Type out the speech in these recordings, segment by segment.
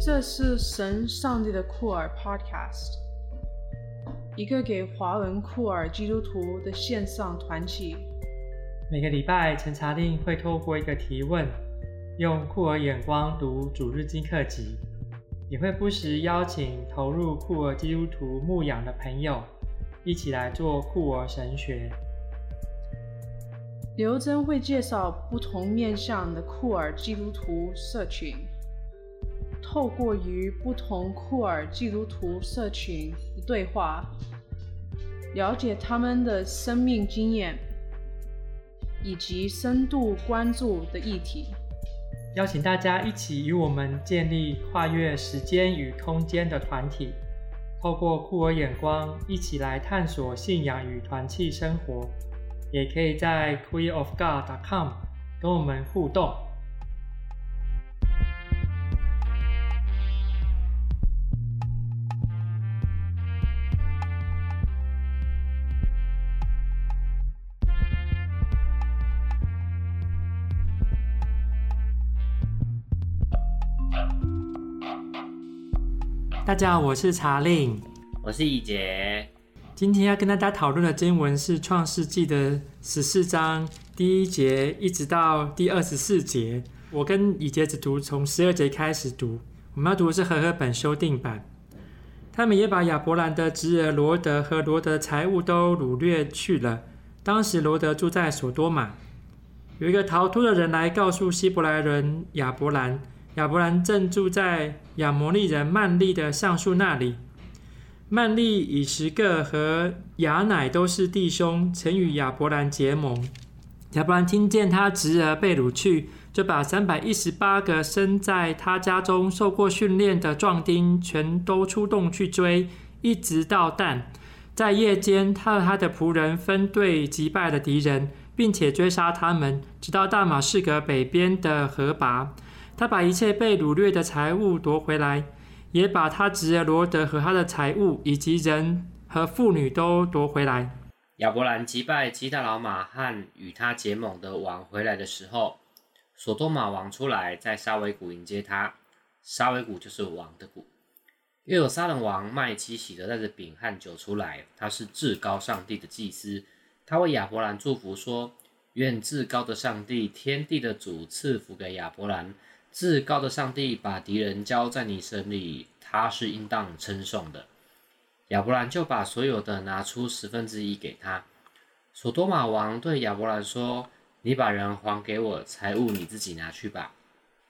这是神上帝的酷儿 Podcast，一个给华文酷儿基督徒的线上团体。每个礼拜，陈查令会透过一个提问，用酷儿眼光读主日经课集，也会不时邀请投入酷儿基督徒牧养的朋友，一起来做酷儿神学。刘真会介绍不同面向的酷儿基督徒社群，透过与不同库尔基督徒社群的对话，了解他们的生命经验。以及深度关注的议题，邀请大家一起与我们建立跨越时间与空间的团体，透过酷儿眼光一起来探索信仰与团契生活，也可以在 queerofgod.com 跟我们互动。家好，我是查令，我是以杰。今天要跟大家讨论的经文是《创世纪》的十四章第一节一直到第二十四节。我跟以杰只读从十二节开始读。我们要读的是和合本修订版。他们也把亚伯兰的侄儿罗德和罗德的财物都掳掠去了。当时罗德住在索多玛。有一个逃脱的人来告诉希伯来人亚伯兰。亚伯兰正住在亚摩利人曼利的橡树那里。曼利、以实各和亚乃都是弟兄，曾与亚伯兰结盟。亚伯兰听见他侄儿被掳去，就把三百一十八个生在他家中、受过训练的壮丁全都出动去追，一直到但。在夜间，他和他的仆人分队击败了敌人，并且追杀他们，直到大马士革北边的河拔。他把一切被掳掠的财物夺回来，也把他侄儿罗德和他的财物以及人和妇女都夺回来。亚伯兰击败基大老玛和与他结盟的王回来的时候，所多玛王出来在沙维谷迎接他。沙维谷就是王的谷。又有撒冷王麦基洗德带着饼和酒出来，他是至高上帝的祭司。他为亚伯兰祝福说：“愿至高的上帝，天地的主赐福给亚伯兰。”至高的上帝把敌人交在你手里，他是应当称颂的。亚伯兰就把所有的拿出十分之一给他。所多玛王对亚伯兰说：“你把人还给我，财物你自己拿去吧。”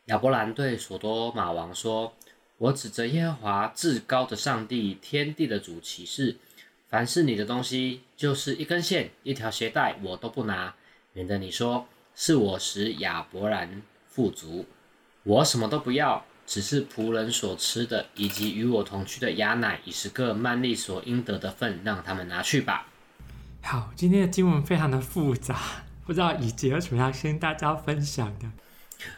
亚伯兰对所多玛王说：“我指着耶和华至高的上帝，天地的主起誓，凡是你的东西，就是一根线、一条鞋带，我都不拿，免得你说是我使亚伯兰富足。”我什么都不要，只是仆人所吃的，以及与我同去的雅乃、以实各、曼利所应得的份，让他们拿去吧。好，今天的经文非常的复杂，不知道以杰有什么要跟大家分享的？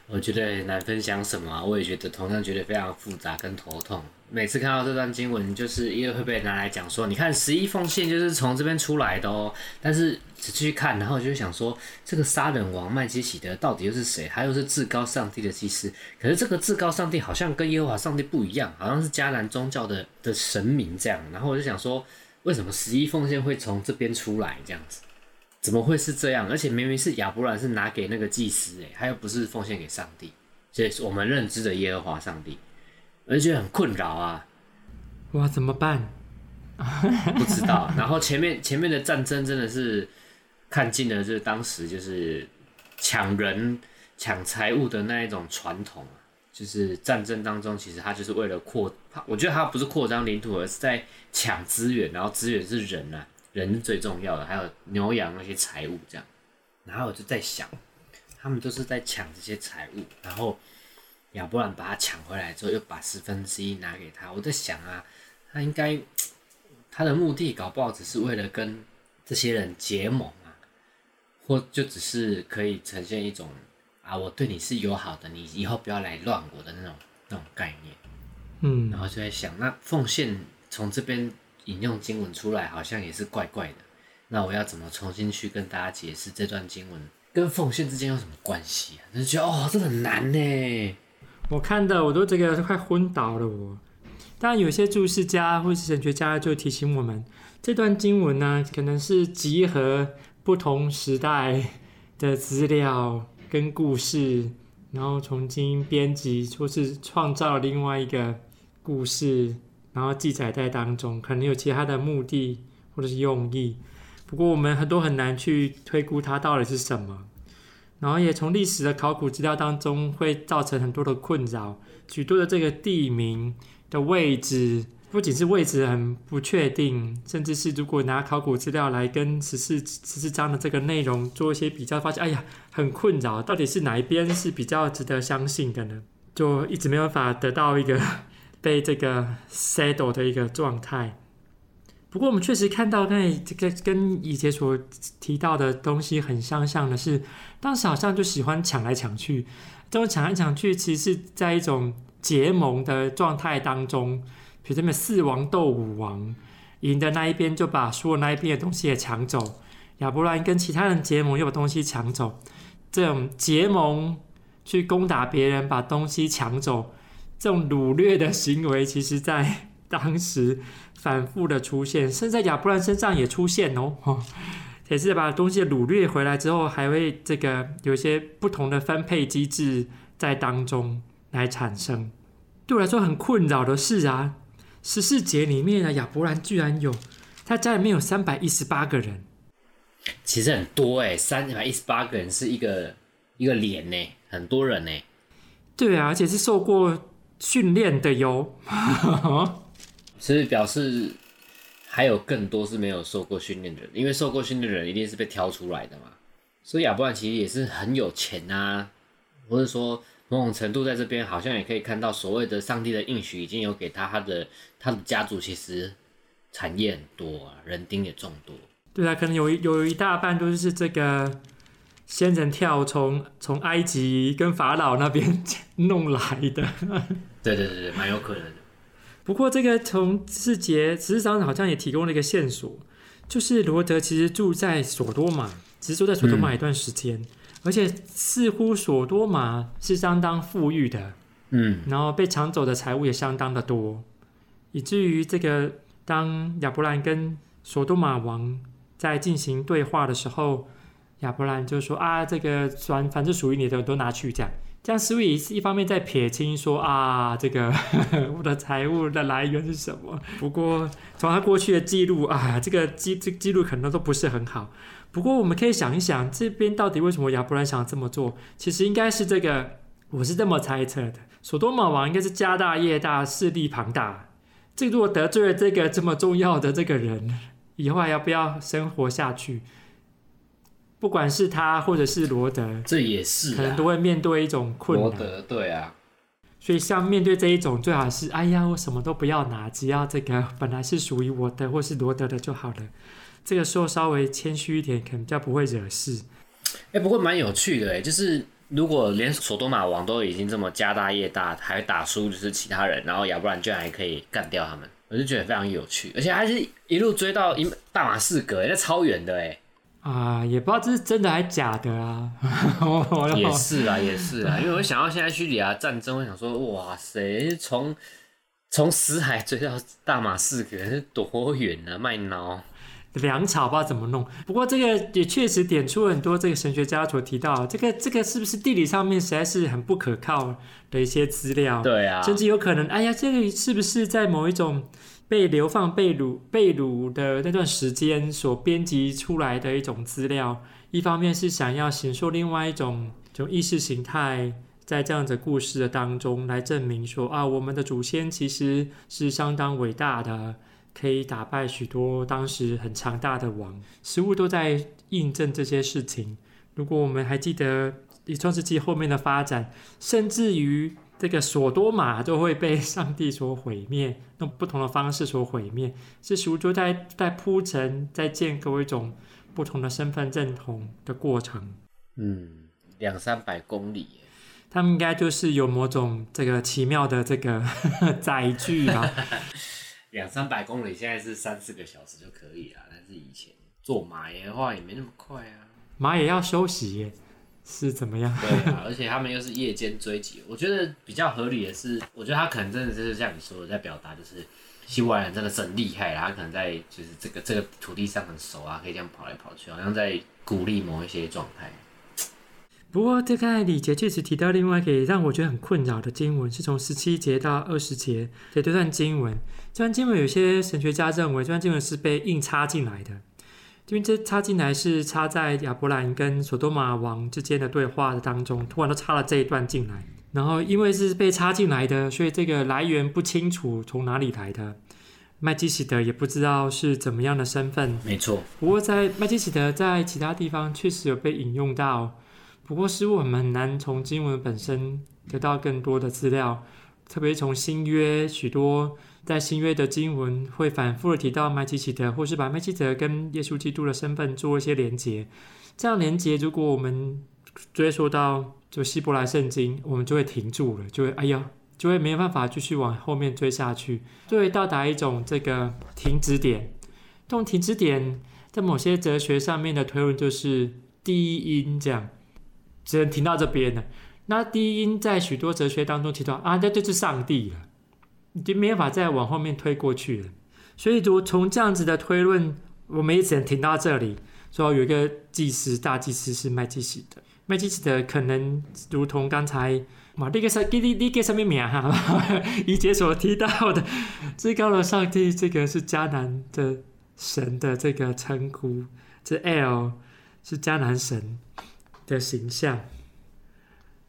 我觉得难分享什么，我也觉得同样觉得非常复杂跟头痛。每次看到这段经文，就是因为会被拿来讲说，你看十一奉献就是从这边出来的哦。但是仔细看，然后我就想说，这个杀人王麦基洗德到底又是谁？他又是至高上帝的祭司。可是这个至高上帝好像跟耶和华上帝不一样，好像是迦南宗教的的神明这样。然后我就想说，为什么十一奉献会从这边出来这样子？怎么会是这样？而且明明是亚伯兰是拿给那个祭司，诶，他又不是奉献给上帝，所以我们认知的耶和华上帝。我就觉得很困扰啊！哇，怎么办？不知道。然后前面前面的战争真的是看尽了，就是当时就是抢人抢财物的那一种传统啊。就是战争当中，其实他就是为了扩，我觉得他不是扩张领土，而是在抢资源。然后资源是人啊，人是最重要的，还有牛羊那些财物这样。然后我就在想，他们都是在抢这些财物，然后。亚伯兰把他抢回来之后，又把十分之一拿给他。我在想啊，他应该他的目的搞不好只是为了跟这些人结盟啊，或就只是可以呈现一种啊，我对你是友好的，你以后不要来乱我的那种那种概念。嗯，然后就在想，那奉献从这边引用经文出来，好像也是怪怪的。那我要怎么重新去跟大家解释这段经文跟奉献之间有什么关系啊？就觉得哦，这很难呢。我看的我都这个快昏倒了我。但，有些注释家或是神学家就提醒我们，这段经文呢，可能是集合不同时代的资料跟故事，然后重新编辑或是创造另外一个故事，然后记载在当中，可能有其他的目的或者是用意。不过，我们很多很难去推估它到底是什么。然后也从历史的考古资料当中会造成很多的困扰，许多的这个地名的位置，不仅是位置很不确定，甚至是如果拿考古资料来跟十四十四章的这个内容做一些比较，发现哎呀很困扰，到底是哪一边是比较值得相信的呢？就一直没有办法得到一个被这个 settle 的一个状态。不过我们确实看到，那这个跟以前所提到的东西很相像的是，当时好像就喜欢抢来抢去，这种抢来抢去，其实是在一种结盟的状态当中，比如这边四王斗五王，赢的那一边就把输的那一边的东西也抢走，亚伯兰跟其他人结盟又把东西抢走，这种结盟去攻打别人，把东西抢走，这种掳掠的行为，其实在当时。反复的出现，甚至在亚伯兰身上也出现哦，也是把东西掳掠回来之后，还会这个有一些不同的分配机制在当中来产生。对我来说很困扰的是啊，十四节里面呢，亚伯兰居然有他家里面有三百一十八个人，其实很多哎，三百一十八个人是一个一个连呢，很多人呢。对啊，而且是受过训练的哟。所以表示还有更多是没有受过训练的人，因为受过训练的人一定是被挑出来的嘛。所以亚伯兰其实也是很有钱啊，或者说某种程度在这边好像也可以看到所谓的上帝的应许已经有给他，他的他的家族其实产业很多啊，人丁也众多。对啊，可能有有一大半都是这个仙人跳从从埃及跟法老那边 弄来的。对对对对，蛮有可能的。不过，这个从字节十四章好像也提供了一个线索，就是罗德其实住在索多玛，只是住在索多玛一段时间，嗯、而且似乎索多玛是相当富裕的，嗯，然后被抢走的财物也相当的多，以至于这个当亚伯兰跟索多玛王在进行对话的时候，亚伯兰就说啊，这个反反正属于你的都拿去这样。这样似乎也是一方面在撇清说啊，这个呵 呵我的财物的来源是什么？不过从他过去的记录啊，这个记这记录可能都不是很好。不过我们可以想一想，这边到底为什么亚伯兰想这么做？其实应该是这个，我是这么猜测的：索多玛王应该是家大业大，势力庞大。这如果得罪了这个这么重要的这个人，以后还要不要生活下去？不管是他或者是罗德，这也是可能都会面对一种困难。罗德，对啊，所以像面对这一种，最好是哎呀，我什么都不要拿，只要这个本来是属于我的或是罗德的就好了。这个时候稍微谦虚一点，可能比较不会惹事。哎，不过蛮有趣的哎，就是如果连索多玛王都已经这么家大业大，还打输就是其他人，然后亚伯兰居然还可以干掉他们，我就觉得非常有趣，而且还是一路追到一大马士革，那超远的哎。啊，也不知道这是真的还是假的啊！也是啊，也是啊，因为我想到现在叙利亚战争，我想说，哇塞，从从死海追到大马士革是多远啊？麦挠粮草不知道怎么弄。不过这个也确实点出很多这个神学家所提到，这个这个是不是地理上面实在是很不可靠的一些资料？对啊，甚至有可能，哎呀，这个是不是在某一种？被流放、被掳、被掳的那段时间所编辑出来的一种资料，一方面是想要显示另外一种就意识形态，在这样子故事的当中来证明说啊，我们的祖先其实是相当伟大的，可以打败许多当时很强大的王，似乎都在印证这些事情。如果我们还记得创世纪后面的发展，甚至于。这个索多玛就会被上帝所毁灭，用不同的方式所毁灭，是属就在在铺陈，在建构一种不同的身份认同的过程。嗯，两三百公里，他们应该就是有某种这个奇妙的这个 载具吧。两三百公里现在是三四个小时就可以了，但是以前坐马爷的话也没那么快啊。马也要休息耶。是怎么样？对啊，而且他们又是夜间追击，我觉得比较合理的是，我觉得他可能真的就是像你说的，在表达就是希伯来人真的是很厉害啦，他可能在就是这个这个土地上很熟啊，可以这样跑来跑去，好像在鼓励某一些状态。不过，这刚才李杰确实提到另外一个让我觉得很困扰的经文，是从十七节到二十节的这段经文。这段经文有些神学家认为，这段经文是被硬插进来的，因为这插进来是插在亚伯兰跟索多玛王之间的对话的当中，突然都插了这一段进来。然后，因为是被插进来的，所以这个来源不清楚从哪里来的。麦基洗德也不知道是怎么样的身份。没错。不过，在麦基洗德在其他地方确实有被引用到。不过，似乎我们很难从经文本身得到更多的资料，特别从新约许多在新约的经文会反复的提到麦基洗德，或是把麦基德跟耶稣基督的身份做一些连结。这样连接，如果我们追溯到就希伯来圣经，我们就会停住了，就会哎呀，就会没有办法继续往后面追下去，就会到达一种这个停止点。这种停止点，在某些哲学上面的推论就是第一因这样。只能停到这边了。那低音在许多哲学当中提到啊，那就是上帝了，已经没有法再往后面推过去了。所以，如从这样子的推论，我们也只能停到这里。说有一个祭司，大祭司是麦基洗德，麦基洗德可能如同刚才马利克萨给你你给什么名哈？以前所提到的至高的上帝，这个是迦南的神的这个称呼，这 L 是迦南神。的形象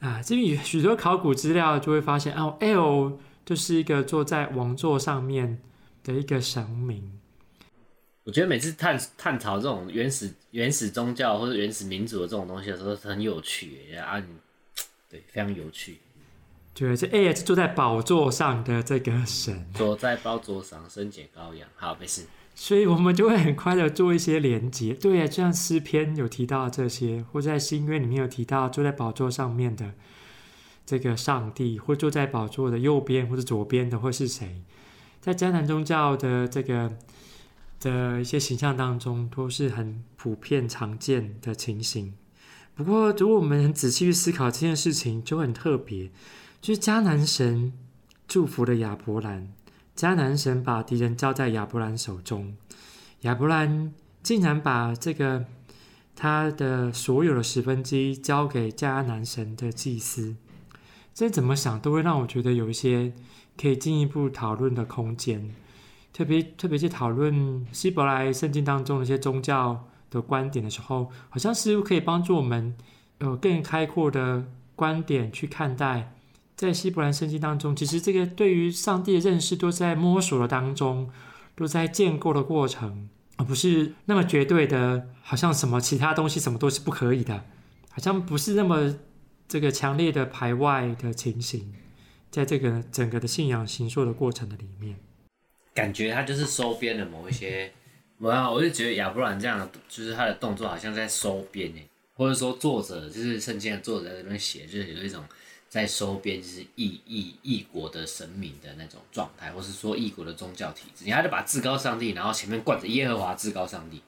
啊，这边许多考古资料就会发现，哦，El 就是一个坐在王座上面的一个神明。我觉得每次探探讨这种原始原始宗教或者原始民族的这种东西的时候，是很有趣啊，对，非常有趣。对，这 El 是坐在宝座上的这个神，坐在宝座上，身解羔羊。好，没事。所以我们就会很快的做一些连接，对呀，就像诗篇有提到这些，或在新约里面有提到坐在宝座上面的这个上帝，或坐在宝座的右边或者左边的会是谁？在迦南宗教的这个的一些形象当中，都是很普遍常见的情形。不过，如果我们很仔细去思考这件事情，就很特别，就是迦南神祝福了亚伯兰。迦南神把敌人交在亚伯兰手中，亚伯兰竟然把这个他的所有的十分之一交给迦南神的祭司，这怎么想都会让我觉得有一些可以进一步讨论的空间。特别特别是讨论希伯来圣经当中的一些宗教的观点的时候，好像似乎可以帮助我们有更开阔的观点去看待。在希伯来圣经当中，其实这个对于上帝的认识都在摸索的当中，都在建构的过程，而不是那么绝对的，好像什么其他东西什么都是不可以的，好像不是那么这个强烈的排外的情形，在这个整个的信仰形塑的过程的里面，感觉他就是收编了某一些，我啊我就觉得亚伯兰这样，就是他的动作好像在收编诶，或者说作者就是圣经的作者在这边写，就是有一种。在收编就是异异异国的神明的那种状态，或是说异国的宗教体制，你还得把至高上帝，然后前面冠着耶和华至高上帝，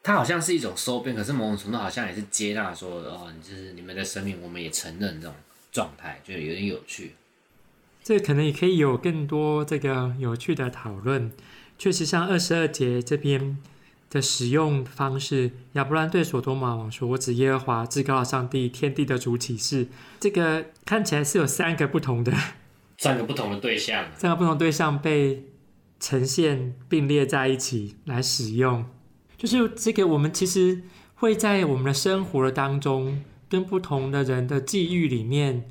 他好像是一种收编，可是某种程度好像也是接纳说，哦，就是你们的神明，我们也承认这种状态，就有点有趣。这可能也可以有更多这个有趣的讨论。确实，像二十二节这边。的使用方式，亚伯兰对所多玛王说：“我指耶和华至高的上帝，天地的主启示。”这个看起来是有三个不同的，三个不同的对象，三个不同对象被呈现并列在一起来使用。就是这个，我们其实会在我们的生活的当中，跟不同的人的际遇里面，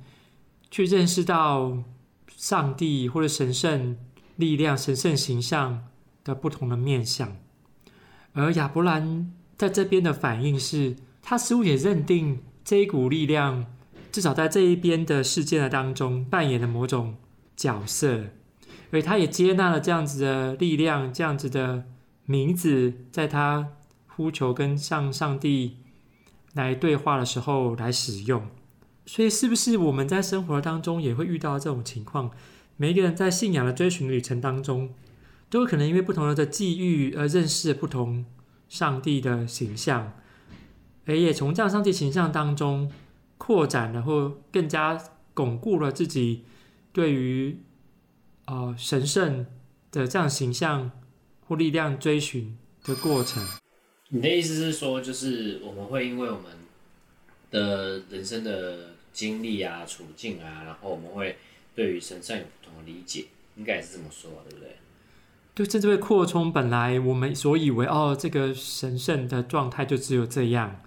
去认识到上帝或者神圣力量、神圣形象的不同的面向。而亚伯兰在这边的反应是，他似乎也认定这一股力量，至少在这一边的事件的当中扮演了某种角色，而他也接纳了这样子的力量，这样子的名字，在他呼求跟向上帝来对话的时候来使用。所以，是不是我们在生活当中也会遇到这种情况？每一个人在信仰的追寻旅程当中。都有可能因为不同人的际遇而认识不同上帝的形象，而也从这样上帝形象当中扩展了或更加巩固了自己对于呃神圣的这样形象或力量追寻的过程。你的意思是说，就是我们会因为我们的人生的经历啊、处境啊，然后我们会对于神圣有不同的理解，应该也是这么说，对不对？对，甚至会扩充本来我们所以为哦，这个神圣的状态就只有这样，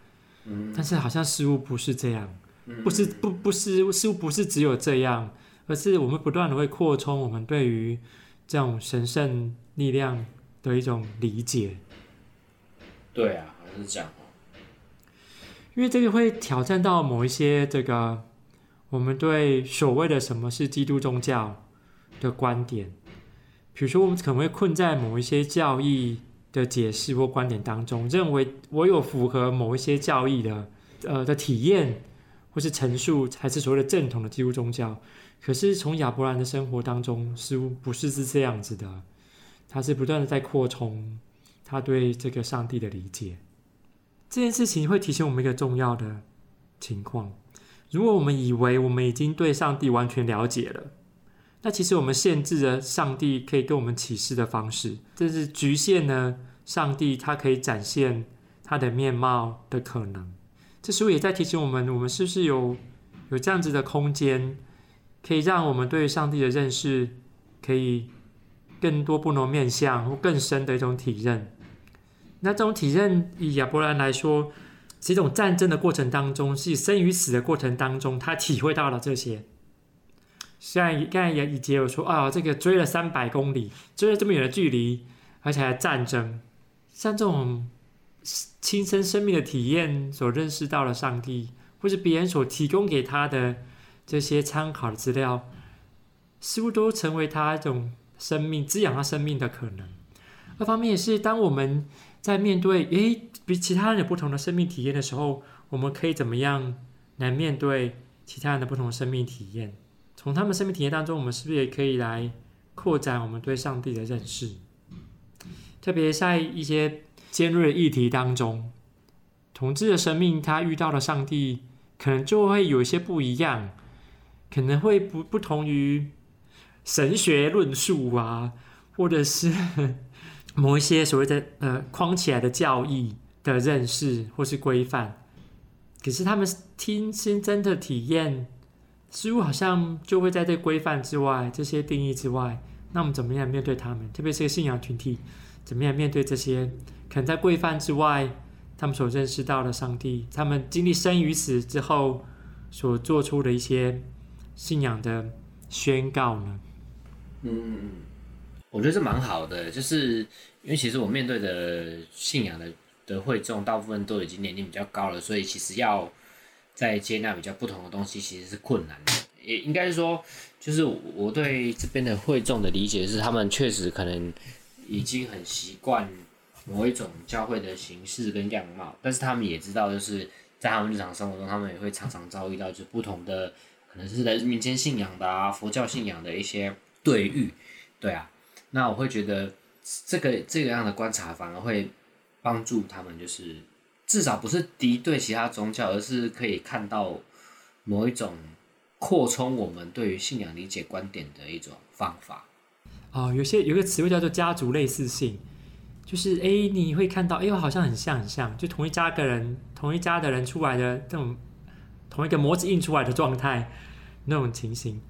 嗯，但是好像似乎不是这样，嗯、不是不不是似乎不是只有这样，而是我们不断的会扩充我们对于这种神圣力量的一种理解。对啊，好像是这样。因为这个会挑战到某一些这个我们对所谓的什么是基督宗教的观点。比如说，我们可能会困在某一些教义的解释或观点当中，认为我有符合某一些教义的呃的体验或是陈述，才是所谓的正统的基督宗教。可是从亚伯兰的生活当中，似乎不是是这样子的，他是不断的在扩充他对这个上帝的理解。这件事情会提醒我们一个重要的情况：如果我们以为我们已经对上帝完全了解了。那其实我们限制了上帝可以跟我们启示的方式，这是局限了上帝他可以展现他的面貌的可能。这时候也在提醒我们，我们是不是有有这样子的空间，可以让我们对上帝的认识可以更多不同面向或更深的一种体认。那这种体认，以亚伯兰来说，是一种战争的过程当中，是生与死的过程当中，他体会到了这些。虽然刚才也以前有说啊，这个追了三百公里，追了这么远的距离，而且还战争，像这种亲身生命的体验所认识到了上帝，或是别人所提供给他的这些参考的资料，似乎都成为他一种生命滋养他生命的可能。二方面也是，当我们在面对诶比其他人有不同的生命体验的时候，我们可以怎么样来面对其他人的不同生命体验？从他们生命体验当中，我们是不是也可以来扩展我们对上帝的认识？特别在一些尖锐议题当中，同志的生命他遇到的上帝，可能就会有一些不一样，可能会不不同于神学论述啊，或者是 某一些所谓的呃框起来的教义的认识或是规范。可是他们亲身真的体验。似乎好像就会在这规范之外，这些定义之外，那我们怎么样面对他们？特别是信仰群体，怎么样面对这些可能在规范之外，他们所认识到的上帝，他们经历生与死之后所做出的一些信仰的宣告呢？嗯，我觉得是蛮好的，就是因为其实我面对的信仰的的会众，大部分都已经年龄比较高了，所以其实要。在接纳比较不同的东西，其实是困难的。也应该是说，就是我对这边的会众的理解是，他们确实可能已经很习惯某一种教会的形式跟样貌，但是他们也知道，就是在他们日常生活中，他们也会常常遭遇到就不同的，可能是在民间信仰的啊、佛教信仰的一些对遇。对啊，那我会觉得这个这个样的观察反而会帮助他们，就是。至少不是敌对其他宗教，而是可以看到某一种扩充我们对于信仰理解观点的一种方法。哦，有些有个词汇叫做家族类似性，就是哎，你会看到哎，我好像很像很像，就同一家的人，同一家的人出来的这种同一个模子印出来的状态那种情形。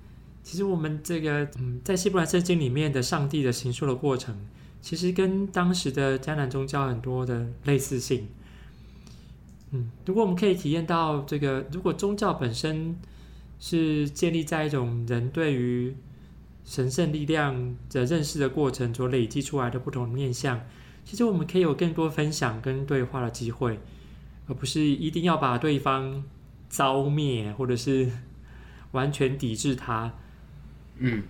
其实我们这个嗯，在希伯来圣经里面的上帝的形塑的过程，其实跟当时的迦南宗教很多的类似性。嗯，如果我们可以体验到这个，如果宗教本身是建立在一种人对于神圣力量的认识的过程所累积出来的不同面向，其实我们可以有更多分享跟对话的机会，而不是一定要把对方糟灭或者是完全抵制他。嗯，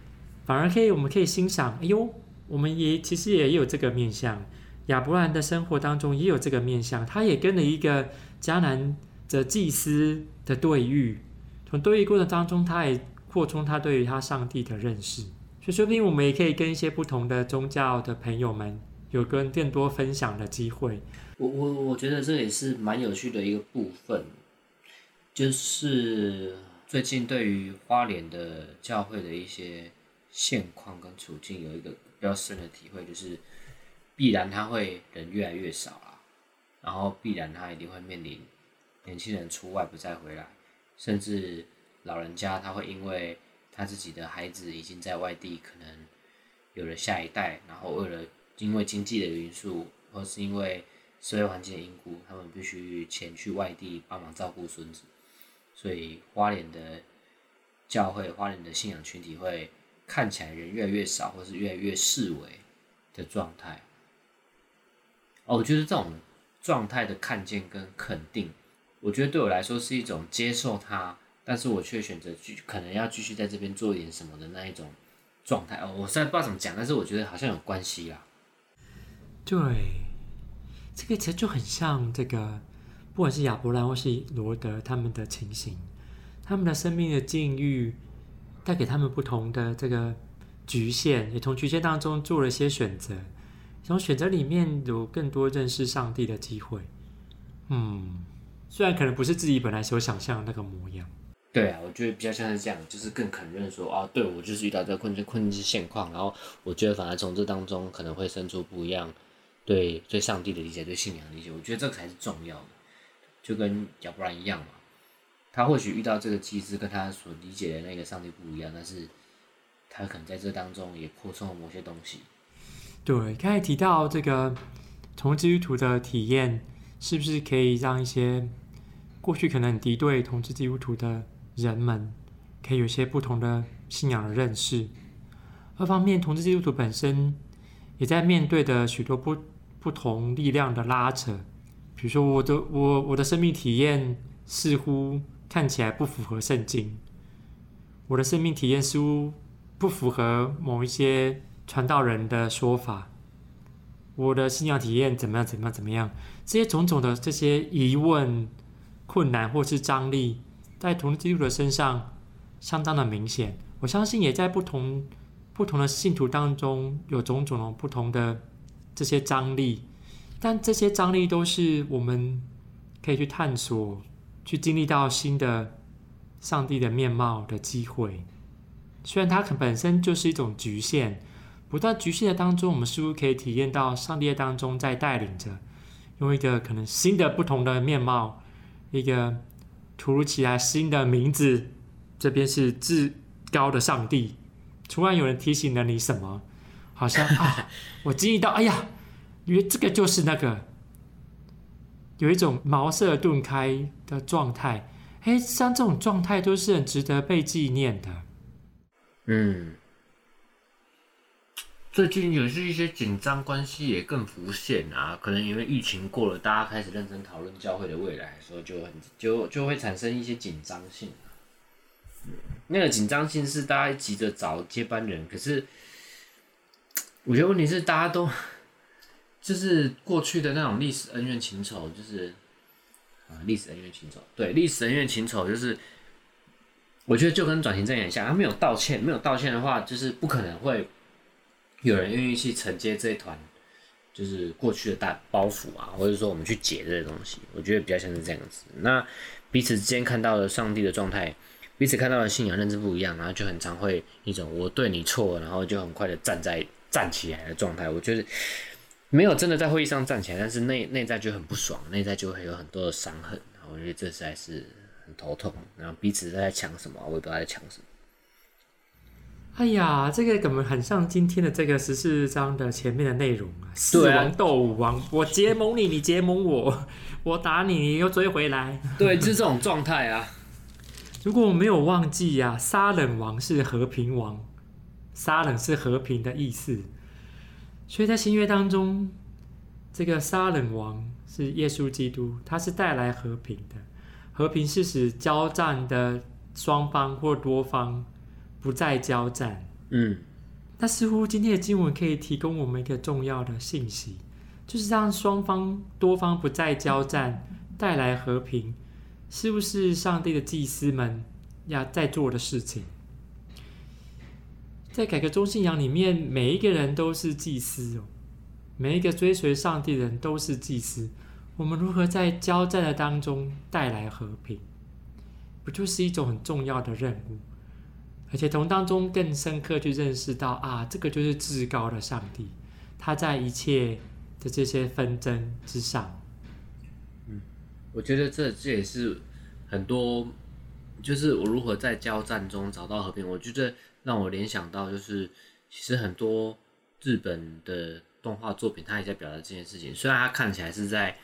反而可以，我们可以欣赏，哎呦，我们也其实也有这个面向。亚伯兰的生活当中也有这个面向，他也跟了一个迦南的祭司的对遇，从对遇过程当中，他也扩充他对于他上帝的认识。所以说不定我们也可以跟一些不同的宗教的朋友们有跟更多分享的机会。我我我觉得这也是蛮有趣的一个部分，就是最近对于花莲的教会的一些现况跟处境有一个比较深的体会，就是必然他会人越来越少啊，然后必然他一定会面临年轻人出外不再回来，甚至老人家他会因为他自己的孩子已经在外地，可能有了下一代，然后为了因为经济的因素，或是因为社会环境的因故，他们必须前去外地帮忙照顾孙子，所以花莲的教会、花莲的信仰群体会看起来人越来越少，或是越来越式微的状态。哦，我觉得这种状态的看见跟肯定，我觉得对我来说是一种接受它。但是我却选择继可能要继续在这边做一点什么的那一种状态哦，我虽然不知道怎么讲，但是我觉得好像有关系啦。对，这个其实就很像这个，不管是亚伯兰或是罗德他们的情形，他们的生命的境遇带给他们不同的这个局限，也从局限当中做了一些选择，从选择里面有更多认识上帝的机会。嗯，虽然可能不是自己本来所想象的那个模样。对啊，我觉得比较像是这样，就是更肯认说啊，对我就是遇到这个困境、困境现况，然后我觉得反而从这当中可能会生出不一样，对对上帝的理解、对信仰的理解，我觉得这才是重要的，就跟亚伯兰一样嘛，他或许遇到这个机制跟他所理解的那个上帝不一样，但是他可能在这当中也扩充了某些东西。对，刚才提到这个从基督徒的体验，是不是可以让一些过去可能敌对同志基督徒的人们可以有些不同的信仰的认识。二方面，同志基督徒本身也在面对的许多不不同力量的拉扯。比如说，我的我我的生命体验似乎看起来不符合圣经，我的生命体验似乎不符合某一些传道人的说法，我的信仰体验怎么样怎么样怎么样？这些种种的这些疑问、困难或是张力。在同基督的身上相当的明显，我相信也在不同不同的信徒当中有种种的不同的这些张力，但这些张力都是我们可以去探索、去经历到新的上帝的面貌的机会。虽然它本身就是一种局限，不断局限的当中，我们似乎可以体验到上帝的当中在带领着，用一个可能新的不同的面貌，一个。突如其来新的名字，这边是至高的上帝。突然有人提醒了你什么？好像 啊，我经历到，哎呀，因为这个就是那个，有一种茅塞顿开的状态。哎，像这种状态都是很值得被纪念的。嗯。最近也是一些紧张关系也更浮现啊，可能因为疫情过了，大家开始认真讨论教会的未来，所以就很就就会产生一些紧张性。那个紧张性是大家急着找接班人，可是我觉得问题是大家都就是过去的那种历史恩怨情仇，就是啊历史恩怨情仇，对历史恩怨情仇，就是我觉得就跟转型正义像，他没有道歉，没有道歉的话，就是不可能会。有人愿意去承接这一团，就是过去的大包袱啊，或者说我们去解这些东西，我觉得比较像是这样子。那彼此之间看到的上帝的状态，彼此看到的信仰认知不一样，然后就很常会一种我对你错，然后就很快的站在站起来的状态。我觉得没有真的在会议上站起来，但是内内在就很不爽，内在就会有很多的伤痕。我觉得这实在是很头痛。然后彼此在抢什么，我也不知道在抢什么。哎呀，这个怎么很像今天的这个十四章的前面的内容啊！死亡斗五王，我结盟你，你结盟我，我打你，你又追回来。对，就是这种状态啊！如果我没有忘记呀、啊，撒冷王是和平王，撒冷是和平的意思，所以在新约当中，这个撒冷王是耶稣基督，他是带来和平的。和平是使交战的双方或多方。不再交战，嗯，那似乎今天的经文可以提供我们一个重要的信息，就是让双方多方不再交战，带来和平，是不是上帝的祭司们要在做的事情？在改革中信仰里面，每一个人都是祭司哦，每一个追随上帝的人都是祭司。我们如何在交战的当中带来和平，不就是一种很重要的任务？而且从当中更深刻去认识到啊，这个就是至高的上帝，他在一切的这些纷争之上。嗯，我觉得这这也是很多，就是我如何在交战中找到和平。我觉得让我联想到，就是其实很多日本的动画作品，他也在表达这件事情。虽然他看起来是在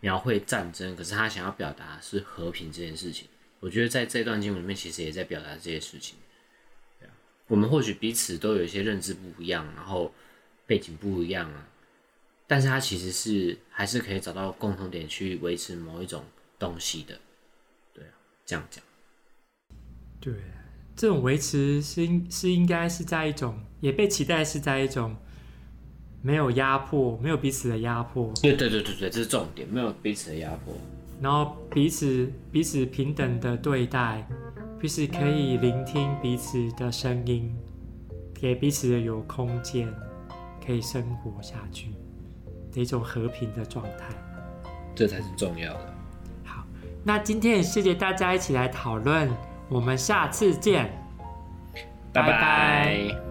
描绘战争，可是他想要表达是和平这件事情。我觉得在这段经文里面，其实也在表达这些事情。我们或许彼此都有一些认知不一样，然后背景不一样啊，但是它其实是还是可以找到共同点去维持某一种东西的。对啊，这样讲。对，这种维持是应是应该是在一种也被期待是在一种。没有压迫，没有彼此的压迫。对对对对对，这是重点，没有彼此的压迫。然后彼此彼此平等的对待，彼此可以聆听彼此的声音，给彼此的有空间，可以生活下去的一种和平的状态，这才是重要的。好，那今天也谢谢大家一起来讨论，我们下次见，拜拜。拜拜。